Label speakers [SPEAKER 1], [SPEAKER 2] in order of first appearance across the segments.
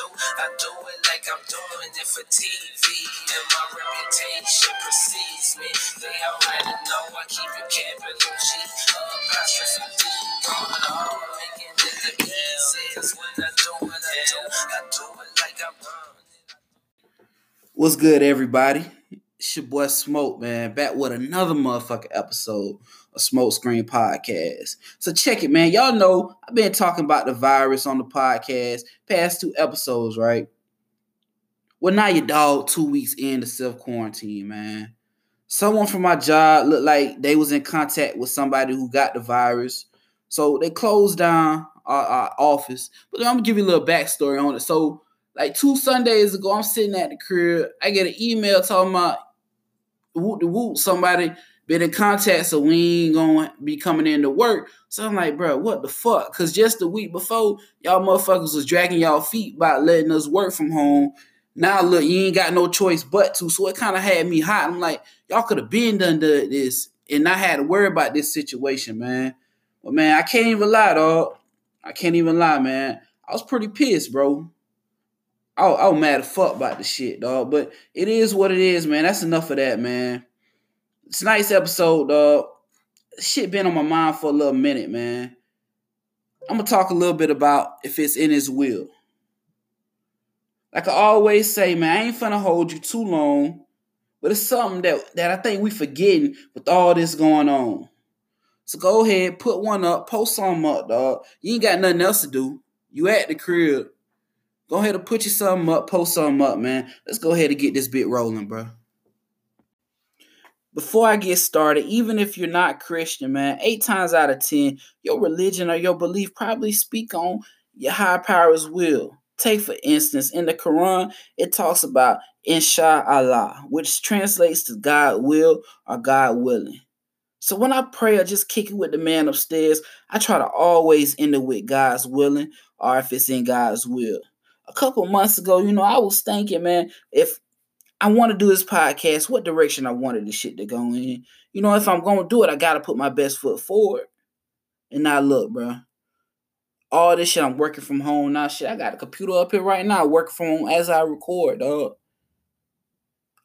[SPEAKER 1] do. I do it like I'm doing it for TV. And my reputation precedes me. They already know I keep it capital G. Apostrophe D. The making it the easiest. When I do what I do, I do it like I'm
[SPEAKER 2] What's good, everybody? It's your boy Smoke, man, back with another motherfucking episode of Smoke Screen Podcast. So check it, man. Y'all know I've been talking about the virus on the podcast past two episodes, right? Well, now your dog two weeks in the self quarantine, man. Someone from my job looked like they was in contact with somebody who got the virus, so they closed down our, our office. But I'm gonna give you a little backstory on it. So like two Sundays ago, I'm sitting at the crib. I get an email talking about whoop the whoop, somebody been in contact, so we ain't gonna be coming into work. So I'm like, bro, what the fuck? Cause just the week before, y'all motherfuckers was dragging y'all feet by letting us work from home. Now look, you ain't got no choice but to. So it kind of had me hot. I'm like, y'all could have been done this and not had to worry about this situation, man. But man, I can't even lie, dog. I can't even lie, man. I was pretty pissed, bro. I, I was mad as fuck about the shit, dog. But it is what it is, man. That's enough of that, man. Nice episode, dog. Shit been on my mind for a little minute, man. I'm gonna talk a little bit about if it's in his will. Like I always say, man, I ain't finna hold you too long, but it's something that, that I think we forgetting with all this going on. So go ahead, put one up, post something up, dog. You ain't got nothing else to do. You at the crib. Go ahead and put you something up, post something up, man. Let's go ahead and get this bit rolling, bro. Before I get started, even if you're not Christian, man, eight times out of ten, your religion or your belief probably speak on your high power's will. Take for instance, in the Quran, it talks about inshallah, which translates to God will or God willing. So when I pray or just kick it with the man upstairs, I try to always end it with God's willing or if it's in God's will. A couple months ago, you know, I was thinking, man, if I want to do this podcast, what direction I wanted this shit to go in. You know, if I'm gonna do it, I gotta put my best foot forward. And now look, bro. All this shit, I'm working from home now. Shit, I got a computer up here right now, working from home as I record, dog.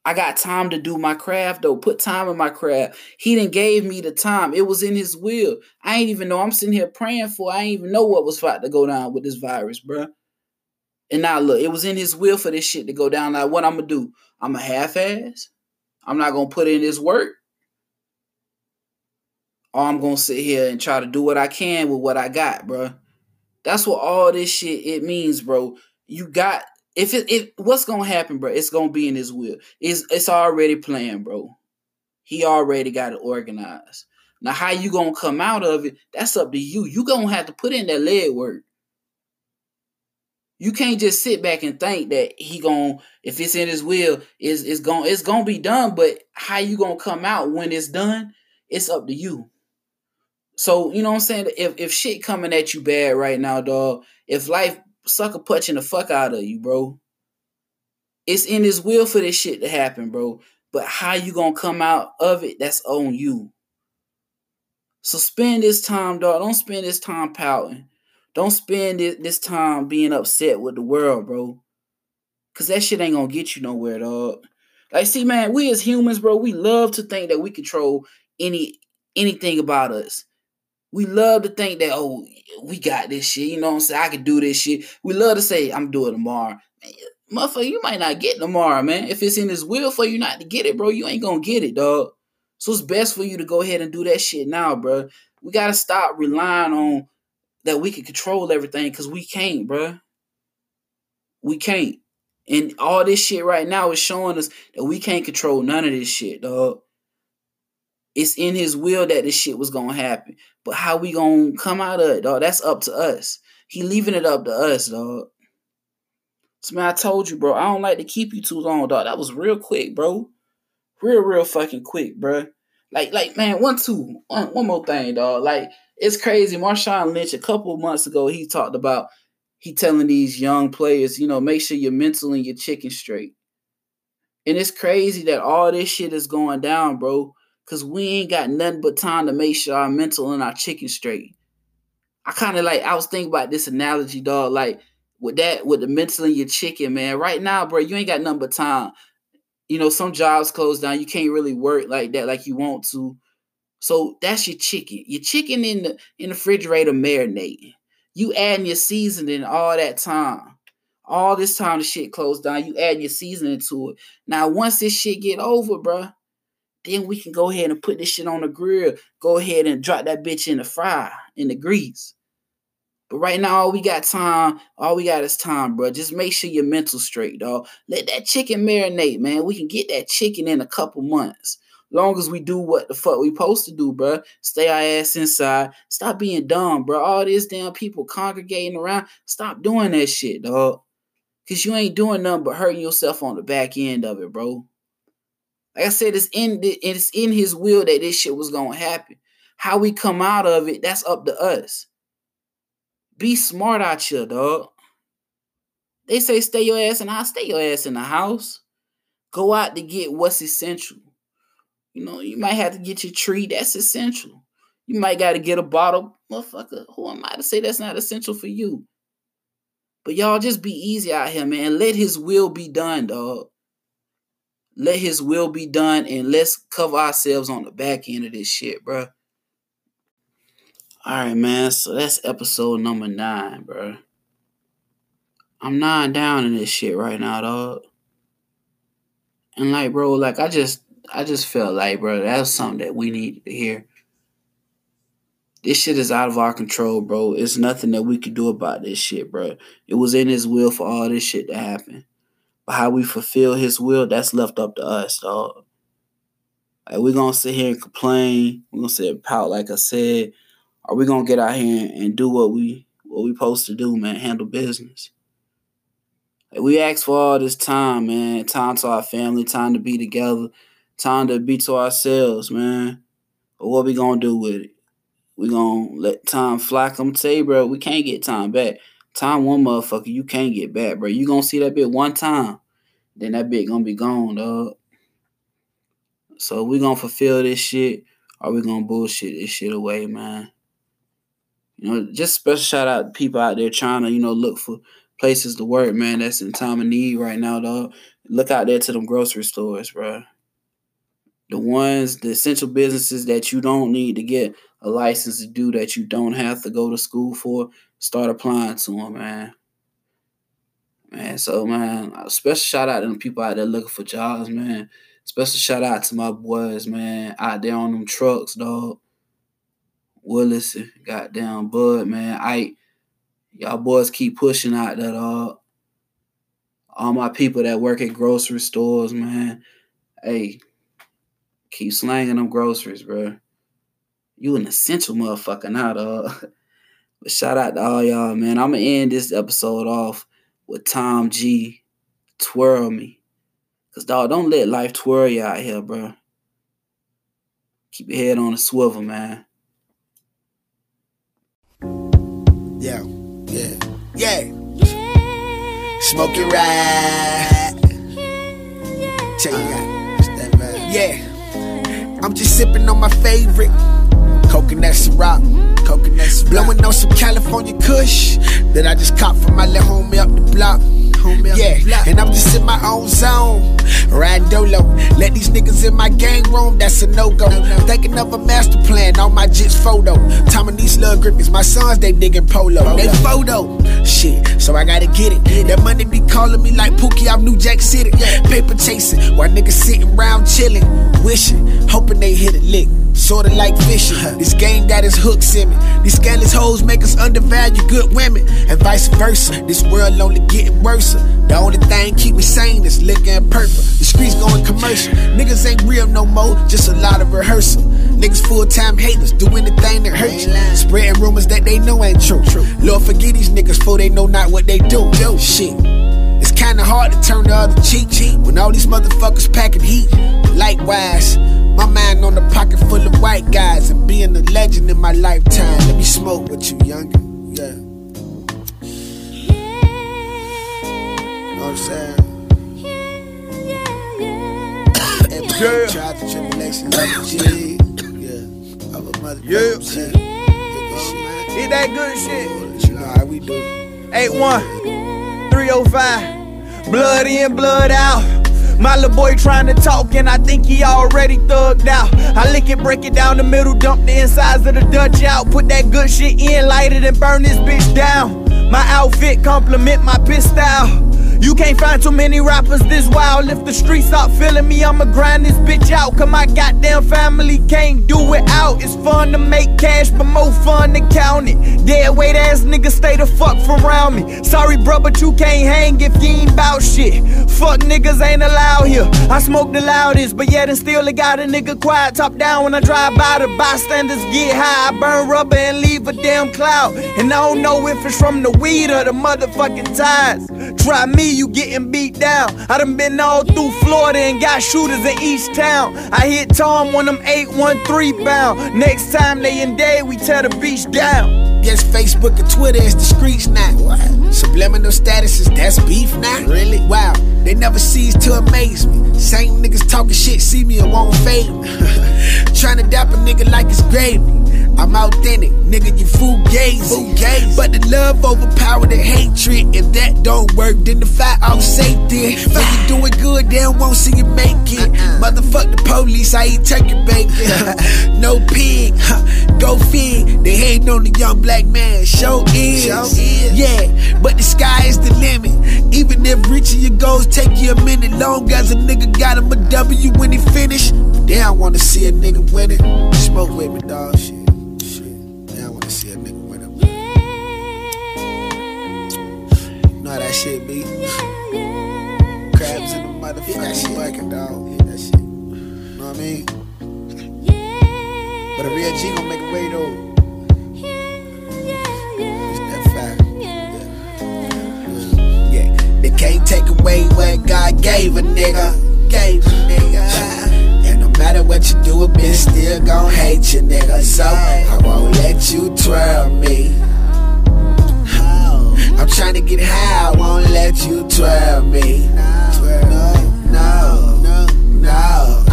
[SPEAKER 2] I got time to do my craft though. Put time in my craft. He didn't gave me the time. It was in his will. I ain't even know. I'm sitting here praying for. I ain't even know what was about to go down with this virus, bro. And now look, it was in his will for this shit to go down. Like, what I'm gonna do? I'm a half ass. I'm not gonna put in this work. Or I'm gonna sit here and try to do what I can with what I got, bro. That's what all this shit it means, bro. You got if it what's gonna happen, bro? It's gonna be in his will. It's it's already planned, bro. He already got it organized. Now, how you gonna come out of it? That's up to you. You gonna have to put in that leg work. You can't just sit back and think that he going if it's in his will, is it's going it's gonna be done. But how you gonna come out when it's done? It's up to you. So you know what I'm saying? If if shit coming at you bad right now, dog, if life sucker punching the fuck out of you, bro, it's in his will for this shit to happen, bro. But how you gonna come out of it? That's on you. So spend this time, dog. Don't spend this time pouting. Don't spend this time being upset with the world, bro. Cause that shit ain't gonna get you nowhere, dog. Like, see, man, we as humans, bro, we love to think that we control any anything about us. We love to think that, oh, we got this shit. You know what I'm saying? I can do this shit. We love to say, I'm doing tomorrow. Man, motherfucker, you might not get tomorrow, man. If it's in his will for you not to get it, bro, you ain't gonna get it, dog. So it's best for you to go ahead and do that shit now, bro. We gotta stop relying on that we can control everything because we can't, bro. We can't. And all this shit right now is showing us that we can't control none of this shit, dog. It's in his will that this shit was gonna happen. But how we gonna come out of it, dog? That's up to us. He leaving it up to us, dog. So man, I told you, bro. I don't like to keep you too long, dog. That was real quick, bro. Real, real fucking quick, bro. Like, like, man, one, two, one, one more thing, dog. Like, it's crazy. Marshawn Lynch, a couple months ago, he talked about he telling these young players, you know, make sure your mental and your chicken straight. And it's crazy that all this shit is going down, bro. Cause we ain't got nothing but time to make sure our mental and our chicken straight. I kind of like I was thinking about this analogy, dog. Like with that, with the mental and your chicken, man. Right now, bro, you ain't got nothing but time. You know, some jobs close down. You can't really work like that, like you want to. So that's your chicken. Your chicken in the in the refrigerator marinating. You adding your seasoning all that time. All this time the shit closed down. You adding your seasoning to it. Now, once this shit get over, bro, then we can go ahead and put this shit on the grill. Go ahead and drop that bitch in the fry, in the grease. But right now, all we got time, all we got is time, bro. Just make sure your mental straight, dog. Let that chicken marinate, man. We can get that chicken in a couple months. Long as we do what the fuck we supposed to do, bro. Stay our ass inside. Stop being dumb, bro. All these damn people congregating around. Stop doing that shit, dog. Cause you ain't doing nothing but hurting yourself on the back end of it, bro. Like I said, it's in it's in his will that this shit was gonna happen. How we come out of it, that's up to us. Be smart out here, dog. They say stay your ass the house. Stay your ass in the house. Go out to get what's essential. You know, you might have to get your tree. That's essential. You might got to get a bottle. Motherfucker, who am I to say that's not essential for you? But y'all just be easy out here, man. Let his will be done, dog. Let his will be done and let's cover ourselves on the back end of this shit, bro. All right, man. So that's episode number nine, bro. I'm nine down in this shit right now, dog. And like, bro, like I just, I just felt like, bro, that's something that we need to hear. This shit is out of our control, bro. It's nothing that we can do about this shit, bro. It was in His will for all this shit to happen. But how we fulfill his will, that's left up to us, dog. Like we're gonna sit here and complain. We're gonna sit and pout, like I said. Are we gonna get out here and do what we what we supposed to do, man? Handle business. Like we asked for all this time, man. Time to our family, time to be together, time to be to ourselves, man. But what we gonna do with it? We gonna let time fly? Come you, bro, we can't get time back. Time one motherfucker you can't get back, bro. You gonna see that bit one time, then that bit gonna be gone, dog. So we gonna fulfill this shit, or we gonna bullshit this shit away, man. You know, just special shout out to people out there trying to, you know, look for places to work, man. That's in time of need right now, dog. Look out there to them grocery stores, bro. The ones, the essential businesses that you don't need to get a license to do that you don't have to go to school for, start applying to them, man. Man, so man, special shout out to the people out there looking for jobs, man. Special shout out to my boys, man, out there on them trucks, dog. Willis, goddamn Bud, man. I y'all boys keep pushing out that dog. All my people that work at grocery stores, man. Hey, keep slanging them groceries, bro. You an essential motherfucker now, dog. But shout out to all y'all, man. I'm gonna end this episode off with Tom G. Twirl me. Cause dog, don't let life twirl you out here, bro. Keep your head on a swivel, man.
[SPEAKER 1] Yeah, yeah, yeah. Smoke it right. Check it out. Yeah. I'm just sipping on my favorite coconut syrup. Coconut syrup. Blowing on some California Kush that I just caught from my little homie up the block. Yeah, and I'm just in my own zone. Riding dolo. Let these niggas in my gang room, that's a no go. Thinking of a master plan on my jits photo. Time of these little grippies, my sons, they digging polo. They photo. Shit, so I gotta get it. That money be calling me like Pookie out New Jack City. Paper chasing, while niggas sitting around chilling. Wishing, hoping they hit a lick. Sorta like fishing. This game got its hooks in me. These scandalous hoes make us undervalue good women, and vice versa. This world only getting worse. The only thing keep me sane is liquor and purple. The streets going commercial. Niggas ain't real no more, just a lot of rehearsal. Niggas full time haters, do anything that hurt you. Spreading rumors that they know ain't true. Lord forgive these niggas for they know not what they do. Yo, shit. It's kinda hard to turn the other cheek when all these motherfuckers packing heat. Likewise, my mind on the pocket full of white guys and being a legend in my lifetime. Let me smoke with you, younger. Yeah. Know what I'm saying? Yeah. Tried the tribulations of a G. Yeah. Of a mother.
[SPEAKER 3] Yeah.
[SPEAKER 1] G.
[SPEAKER 3] Eat that good shit.
[SPEAKER 1] You know how we do.
[SPEAKER 3] 8 1. 81305. Blood in, blood out. My little boy trying to talk, and I think he already thugged out. I lick it, break it down the middle, dump the insides of the Dutch out. Put that good shit in, light it, and burn this bitch down. My outfit compliment my piss style. You can't find too many rappers this wild. If the streets stop feeling me, I'ma grind this bitch out. Cause my goddamn family can't do it out. It's fun to make cash, but more fun to count it. Dead weight ass niggas stay the fuck from around me. Sorry, bro, but you can't hang if you ain't bout shit. Fuck niggas ain't allowed here. I smoke the loudest, but yet and still it got a nigga quiet. Top down when I drive by, the bystanders get high. I burn rubber and leave a damn cloud. And I don't know if it's from the weed or the motherfucking ties. Try me you getting beat down. I done been all through Florida and got shooters in each town. I hit Tom when I'm 813 bound. Next time they in day, we tear the beach down.
[SPEAKER 1] Yes, Facebook and Twitter is the streets now. What? Subliminal statuses, that's beef now. Really? Wow, they never cease to amaze me. Same niggas talking shit, see me and won't fade me. Trying to dap a nigga like it's gravy. I'm authentic, nigga, you fool gaze. But the love overpower the hatred. If that don't work, then the fight off safety. When you doing good, they don't want see you make it. Uh-uh. Motherfuck the police, I eat turkey bacon. no pig, go feed. They hating on the young black man, show is. Show is. Yeah, but the sky is the limit. Even if reaching your goals take you a minute, long as a nigga got him a W when he finish. They don't wanna see a nigga win it. Smoke with me, dog. Shit. Shit be. Crabs in the motherfucking bucket, dog. Hit that shit. Know what I mean? But a real G gon' make a way though. It's that fact. Yeah. They can't take away what God gave a nigga. Gave a nigga. And no matter what you do, a bitch still gon' hate you, nigga. So I won't let you twirl me. I'm trying to get high, I won't let you twirl me. No, no, no, no.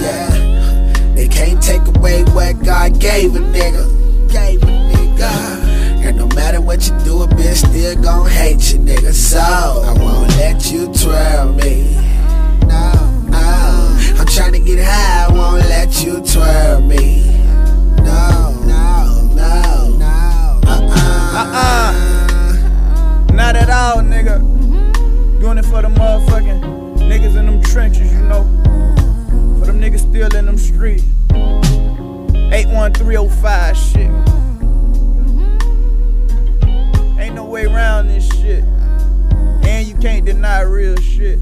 [SPEAKER 1] Yeah. They can't take away what God gave a nigga. Gave a nigga. And no matter what you do, a bitch still gon' hate you, nigga. So I won't let you twirl me. No, no. I'm trying to get high, I won't let you twirl me.
[SPEAKER 3] For the motherfucking niggas in them trenches, you know. For them niggas still in them streets. 81305 shit. Ain't no way around this shit. And you can't deny real shit.